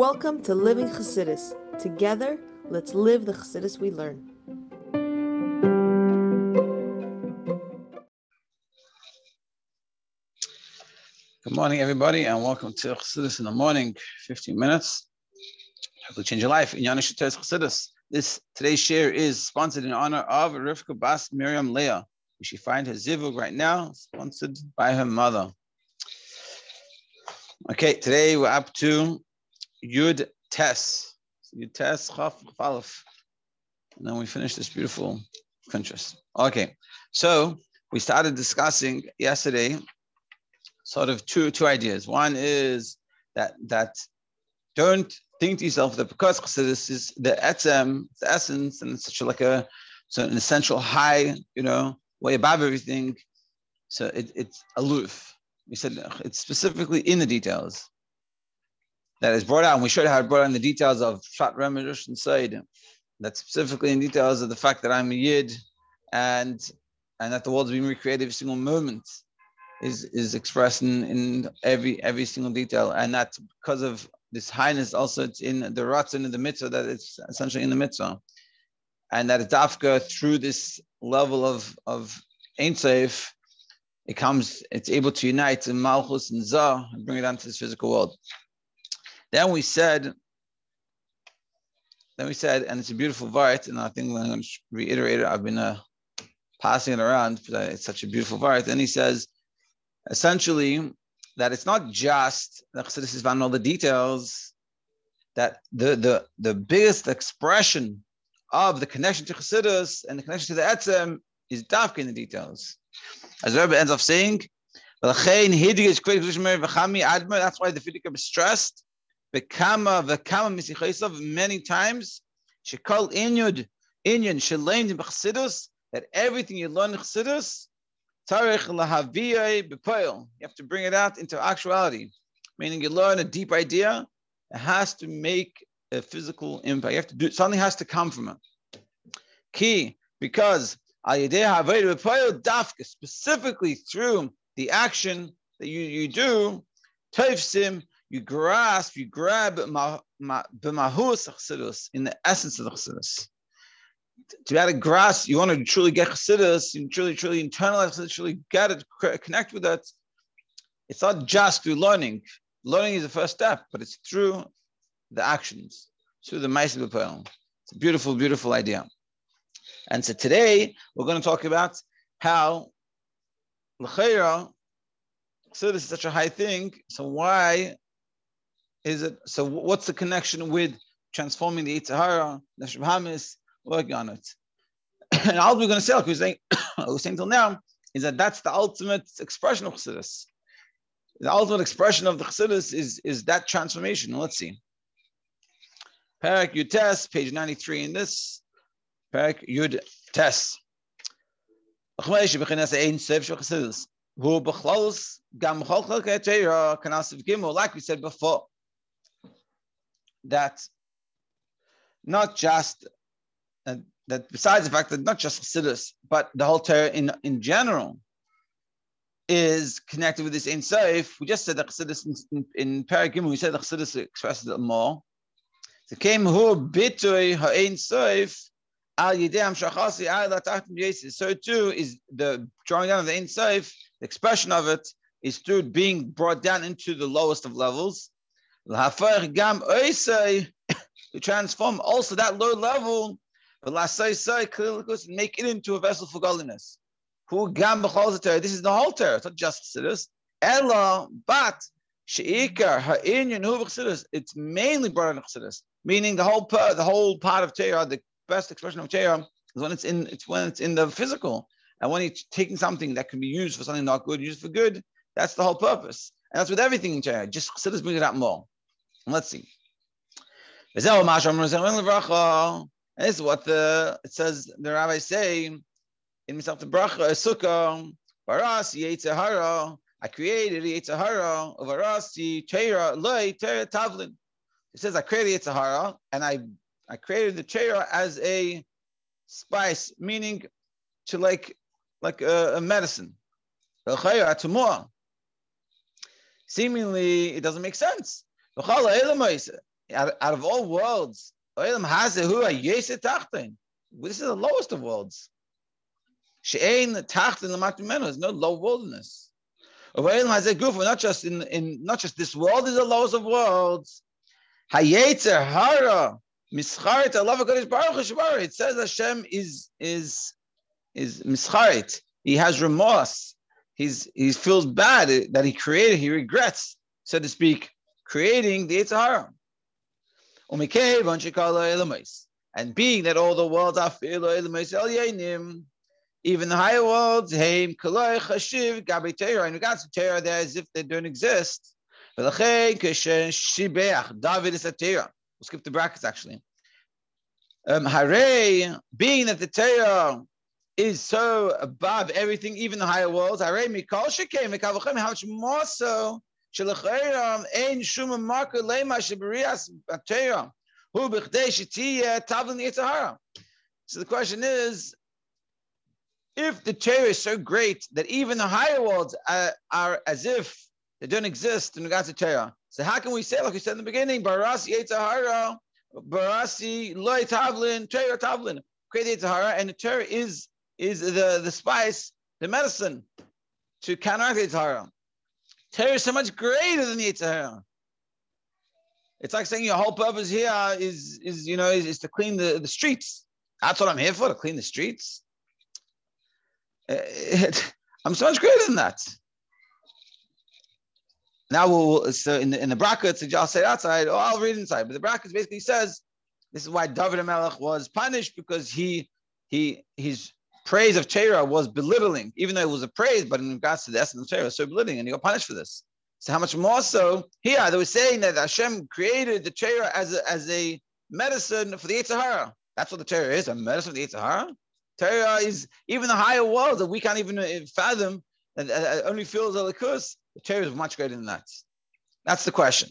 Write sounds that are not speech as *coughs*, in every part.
Welcome to Living Chassidus. Together, let's live the Chassidus we learn. Good morning, everybody, and welcome to Chassidus in the morning. 15 minutes. Hopefully, change your life in Yanish Chassidus. This today's share is sponsored in honor of Rivkah Bas Miriam Leah. We should find her zivug right now, sponsored by her mother. Okay, today we're up to Yud Tes. Yud Tes, Chaf, Chalaf. And then we finish this beautiful contrast. Okay, so we started discussing yesterday sort of two two ideas. One is that that don't think to yourself that because this is the etzem, the essence, and it's such like a so an essential high, you know, way above everything. So it, it's aloof. We said it's specifically in the details that is brought out. And we how it brought out in the details of Shat Remish and Said. that specifically in details of the fact that I'm a Yid and and that the world's being recreated every single moment is is expressed in, in every every single detail. And that's because of this highness also it's in the Ratzin in the mitzvah that it's essentially in the mitzvah. And that it's Dafka through this level of of Ein Sof, it comes, it's able to unite in Malchus and Zah and bring it onto this physical world. Then we said, then we said, and it's a beautiful vart, and I think I'm going to reiterate it. I've been uh, passing it around because it's such a beautiful vart. And he says, essentially, that it's not just the Chassidus is all the details, that the, the, the biggest expression of the connection to Chassidus and the connection to the Etzem is dafka in the details. As Rebbe ends off saying, that's why the Fidik is stressed Bekama v'kama misichaisav many times. Shekol inyud inyan shalein b'chassidus that everything you learn in chassidus tarich lahaviyai b'poil. You have to bring it out into actuality, meaning you learn a deep idea. It has to make a physical impact. You have to do something has to come from it. Key because specifically through the action that you, you do, sim you grasp, you grab b'mahus chassidus in the essence of the chassidus. To be able to grasp, you want to truly get chassidus, truly, truly internalize chassidus, truly get it, connect with it. It's not just through learning. Learning is the first step, but it's through the actions, through the Maisa It's a beautiful, beautiful idea. And so today we're going to talk about how l'chayra, so this is such a high thing. So why is it so? What's the connection with transforming the Yitzhara, the Hamis, working on it? *coughs* and all we're going to say, like we're saying, *coughs* we're saying till now, is that that's the ultimate expression of Chassidus. The ultimate expression of the Chassidus is, is that transformation. Let's see. Parak Yud Tes, page 93 in this. Parak Yud Tes. Like we said before that not just uh, that besides the fact that not just Chassidus, but the whole Torah in, in general is connected with this Ein Sof. We just said that Chassidus in, in, in we said that Chassidus expresses it more. So came bitui Sof al shachasi al So too is the drawing down of the Ein Sof, the expression of it is through being brought down into the lowest of levels to transform also that low level, make it into a vessel for godliness. Who gam This is the whole Torah. It's not just chassidus. Ella, but sheikar ha'inyan hu chassidus. It's mainly brought in chassidus, meaning the whole part, the whole part of Torah, the best expression of Torah is when it's in. It's when it's in the physical, and when you're taking something that can be used for something not good, used for good. That's the whole purpose, and that's with everything in Torah. Just chassidus brings it out more. Let's see. This is what the it says the rabbis say in himself the bracha sukkah baras yetzahara. I created yetzahara of arasi teira loy teira tavlin. It says I created yetzahara and I I created the teira as a spice, meaning to like like a, a medicine. Seemingly, it doesn't make sense. out, of all worlds. This is the lowest of worlds. There's no low Guf. Not just in, in not just this world is the lowest of worlds. It says Hashem is is is mischarit. He has remorse. He's he feels bad that he created. He regrets, so to speak, creating the Yitzhara. And being that all the worlds are even the higher worlds, in regards to Torah, they're as if they don't exist. David is a Torah. We'll skip the brackets actually. Um, hare, being that the Torah is so above everything, even the higher worlds. How much more so? So the question is, if the Torah is so great that even the higher worlds are, are as if they don't exist in regards to Torah, so how can we say, like we said in the beginning, Barasi Yetzahara, Barasi Loi Tavlin, Torah Tavlin, create Yetzahara, and the Torah is is the, the spice, the medicine to counteract Yitzhara. Torah is so much greater than the Yitzhara. It's like saying your whole purpose here is, is you know, is, is to clean the, the streets. That's what I'm here for, to clean the streets. Eh, *laughs* I'm so much greater than that. Now, we'll, so in the, in the brackets, I'll say outside, or I'll read inside. But the brackets basically says this is why David Melech was punished because he he his praise of Torah was belittling, even though it was a praise, but in regards to the essence of Torah, so belittling, and he got punished for this. So how much more so here? They were saying that Hashem created the Torah as a, as a medicine for the Yitzhahara. That's what the Torah is, a medicine for the Yitzhahara. Torah is even the higher world that we can't even uh, fathom, and uh, only feels a likus. The Torah is much greater than that. That's the question.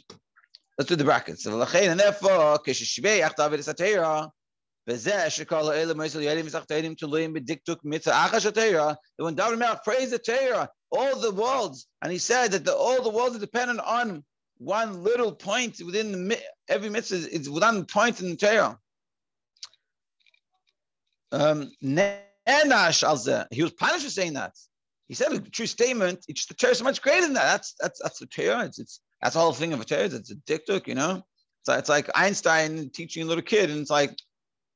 Let's do the brackets. And therefore, when David Melech praised the Torah, all the worlds, and he said that the, all the worlds are dependent on one little point within the every mitzvah is one point in the Torah. Um, he was punished for saying that. He said a true statement. It's the Torah is so much greater than that. That's that's that's the Torah. It's, it's that's the whole thing of a Torah. It's a diktuk, you know. It's, it's like Einstein teaching a little kid, and it's like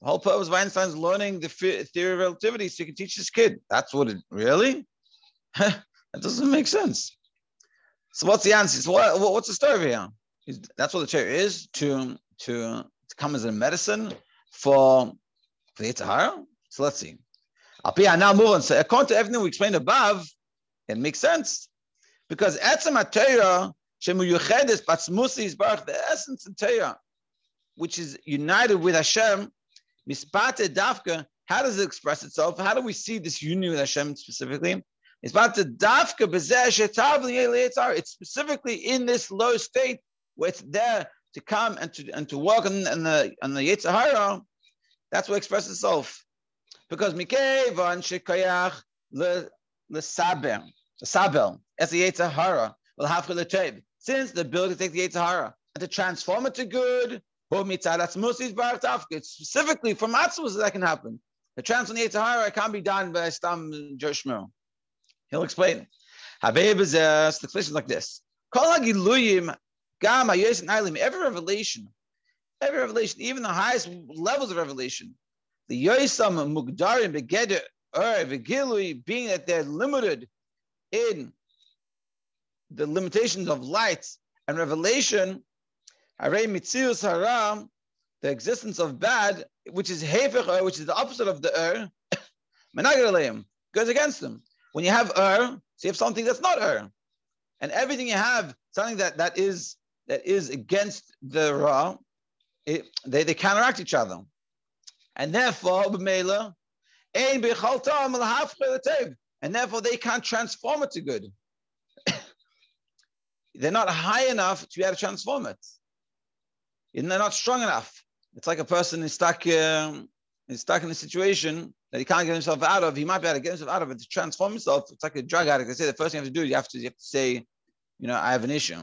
the whole purpose of Einstein's learning the theory of relativity so he can teach his kid. That's what it really? *laughs* that doesn't make sense. So what's the answer? So what, what's the story here? That's what the chair is to, to, to come as a medicine for, for the Yitzhahara. So let's see. I'll be now move on. So according to everything we explained above, it makes sense. Because Etzem HaTorah, Shemuyuchedes Batzmusi is Baruch, the essence of Torah, which is united with Hashem, Mispate dafka, how does it express itself? How do we see this union with Hashem specifically? Mispate dafka It's specifically in this low state where it's there to come and to and to work on, on the on the Yitzhahara. That's what expresses itself. Because Mikevan Shekayach le the Sabel, as the Yitzhahara, will have Since the ability to take the Yitzhahara and to transform it to good, it's specifically from matzvahs that can happen. The trance on the Yitzhahara can't be done by Stam Joshmer. He'll explain. Is the question like this. Every revelation, every revelation, even the highest levels of revelation, the Yosam Mugdarim Begeder Ur Vigilui, being that they're limited in the limitations of light and revelation, Mitzius haram, the existence of bad, which is hefech which is the opposite of the er, *coughs* goes against them. When you have er, so you have something that's not er, and everything you have, something that that is that is against the ra, it, they they counteract each other, and therefore b'meila, ein and therefore they can't transform it to good. *coughs* They're not high enough to be able to transform it they're not strong enough. It's like a person is stuck, uh, is stuck in a situation that he can't get himself out of. He might be able to get himself out of it to transform himself. It's like a drug addict. They say the first thing you have to do, you have to, you have to say, you know, I have an issue.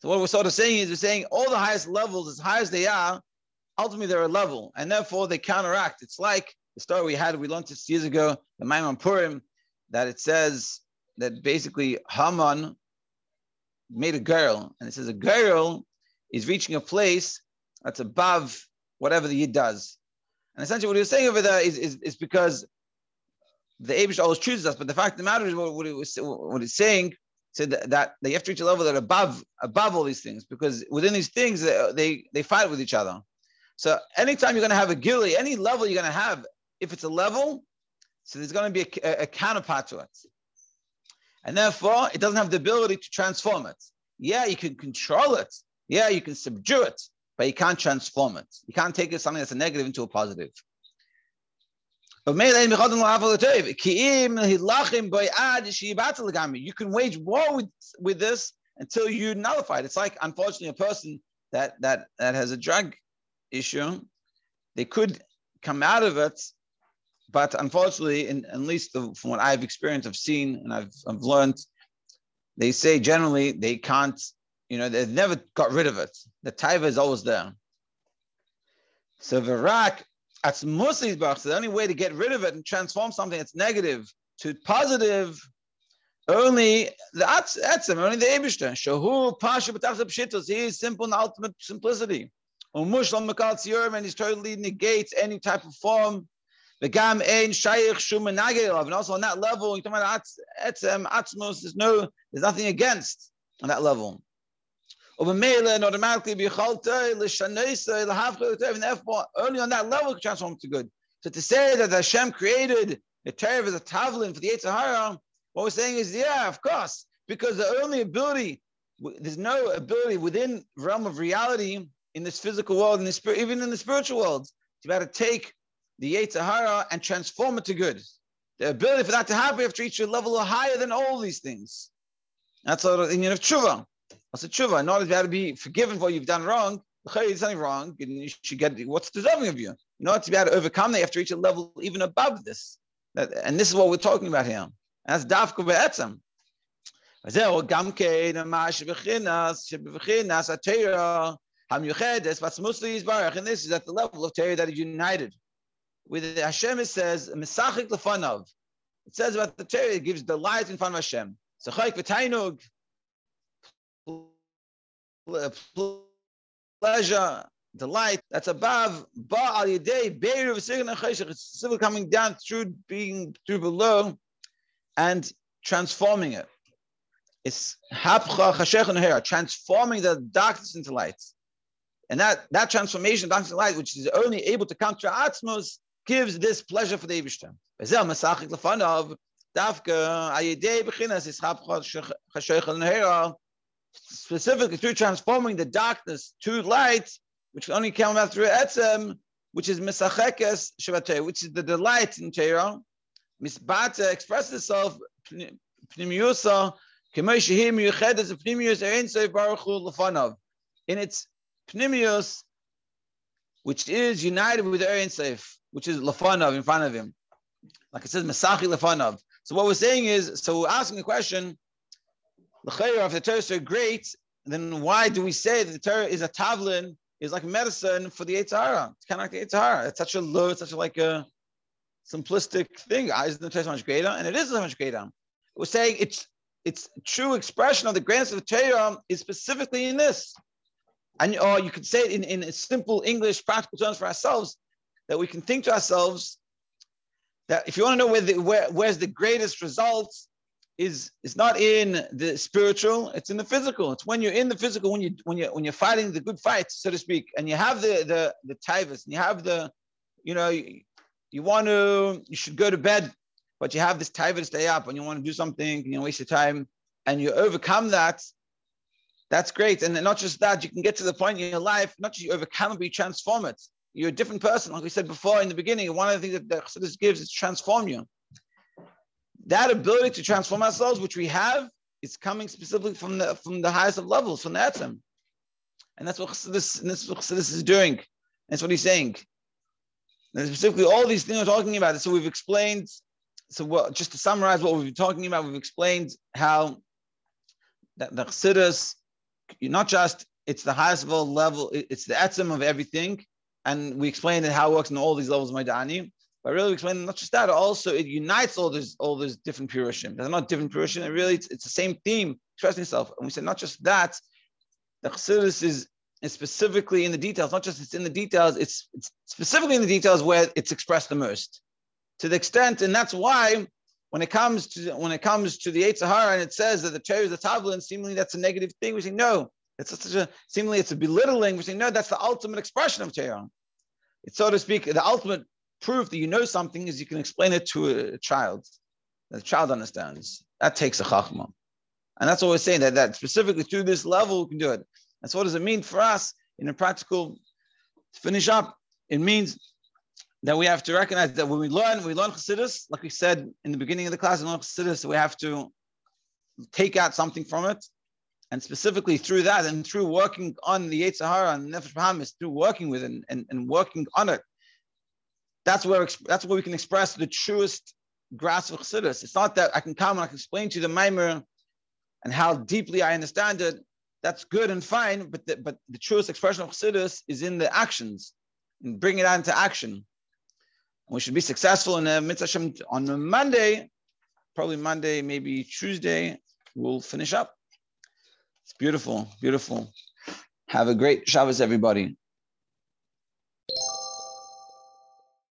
So what we're sort of saying is we're saying all the highest levels, as high as they are, ultimately they're a level, and therefore they counteract. It's like the story we had, we learned this years ago, the Maimon Purim, that it says that basically Haman made a girl, and it says a girl is reaching a place that's above whatever the Yid does. And essentially what he was saying over there is, is, is because the Abish always chooses us, but the fact of the matter is what, what, was, what it's saying said that, that they have to reach a level that above above all these things because within these things they, they, they fight with each other. So anytime you're going to have a gili, any level you're going to have, if it's a level, so there's going to be a, a, a counterpart to it. And therefore, it doesn't have the ability to transform it. Yeah, you can control it. Yeah, you can subdue it, but you can't transform it. You can't take something that's a negative into a positive. You can wage war with, with this until you nullify it. It's like, unfortunately, a person that that that has a drug issue, they could come out of it but unfortunately, in, at least the, from what I've experienced, I've seen, and I've, I've learned, they say generally they can't, you know, they've never got rid of it. The taiva is always there. So Virak, that's Musli's So the only way to get rid of it and transform something that's negative to positive, only the etzem, only the Ebishter. Shahu Pasha B'tachta Pshitos. He is simple and ultimate simplicity. Umushlam Makal Tziyorum, and he's totally negates any type of form V'gam ein shayich shum and also on that level, you're talking about etzem atzmos. There's no, there's nothing against on that level. Ubemela and automatically bichalta l'shanoisa l'havcha and therefore only on that level can transform to good. So to say that Hashem created the Torah as a tavlin for the Yitzhahara, what we're saying is, yeah, of course, because the only ability, there's no ability within realm of reality in this physical world, in the spirit, even in the spiritual world, to be able to take the Yetzirah and transform it to good. The ability for that to happen, you have to reach a level higher than all these things. That's the union of tshuva. That's a tshuva. In order to be forgiven for what you've done wrong, there's something wrong, and you should get what's deserving of you. In order to be able to overcome that, you have to reach a level even above this. That, and this is what we're talking about here. And that's dafka be'etzem. וזהו גם כן מה שבחינס, שבבחינס התרא המיוחדת, ועצמוס ליזברך, and this is at the level of Torah that is united with Hashem it says Mesachik lefanav. It says about the Torah, it gives delight in front of Hashem. Sechayik v'tainug, uh, pleasure, delight. That's above ba al yedei beiru v'sigan chayshach. It's still coming down through being through below and transforming it. It's hapcha chashech transforming the darkness into light. And that, that transformation of darkness into light, which is only able to come to Atzmos, gives this pleasure for the Eibishter. Bezel Masachik Lefanav, Dafka, Ayedei Bechinas, Ischab Chashoichel Nehera, specifically through transforming the darkness to light, which only came out through Etzem, which is Misachekes Shabbatei, which is the delight in Torah. Misbata expresses itself, Pnimiusa, Kemoi a Pnimius Erein Sof Baruch Lefanav. In its Pnimius, which is united with Sof which is lafanav in front of him. Like it says, Masachi lafanav. So what we're saying is, so we're asking the question, if the Torah is so great, then why do we say that the Torah is a tavlin, is like medicine for the Eitzahara? It's kind of like the Eitzahara. It's such a low, it's such a like a simplistic thing. Isn't the Torah so much greater? And it is so much greater. We're saying it's its true expression of the greatness of the Torah is specifically in this. And or you could say it in, in simple English, practical terms for ourselves that we can think to ourselves that if you want to know where the, where, where's the greatest results is is not in the spiritual it's in the physical it's when you're in the physical when you when you when you're fighting the good fight so to speak and you have the the the tivus and you have the you know you, you want to you should go to bed but you have this tivus stay up and you want to do something and you waste your time and you overcome that that's great and not just that you can get to the point in your life not just you overcome it but you transform it you're a different person. Like we said before in the beginning, one of the things that the Chassidus gives is transform you. That ability to transform ourselves, which we have, is coming specifically from the from the highest of levels, from the Etzem. And that's what Chassidus, what is doing. That's what he's saying. And specifically, all these things we're talking about. So we've explained. So what, just to summarize what we've been talking about, we've explained how that the Chassidus not just it's the highest level, it's the etzim of everything. And we explained how it works in all these levels of Maidani. But really, we explained not just that, also it unites all these all these different purushim. There's not different purushim. It really it's, it's the same theme expressing itself. And we said not just that, the chassidus is, is specifically in the details. Not just it's in the details. It's, it's specifically in the details where it's expressed the most. To the extent, and that's why when it comes to when it comes to the Yetzer Hara and it says that the Torah is the and seemingly that's a negative thing. We say no. It's such a seemingly it's a belittling. We say no. That's the ultimate expression of Torah. It's so to speak the ultimate proof that you know something is you can explain it to a child. The child understands. That takes a chachma, and that's what we're saying. That that specifically through this level we can do it. And so what does it mean for us in a practical? To finish up, it means that we have to recognize that when we learn, we learn Chassidus, like we said in the beginning of the class, we learn Chassidus, we have to take out something from it. And specifically through that and through working on the Yetzer Hara and Nefesh Bahamis, through working with it and, and, and working on it, that's where that's where we can express the truest grasp of Chassidus. It's not that I can come and I can explain to you the Maimer and how deeply I understand it. That's good and fine, but the, but the truest expression of Chassidus is in the actions and bring it out into action we should be successful in the mitzvah on Monday, probably Monday, maybe Tuesday, we'll finish up. It's beautiful, beautiful. Have a great Shabbos, everybody.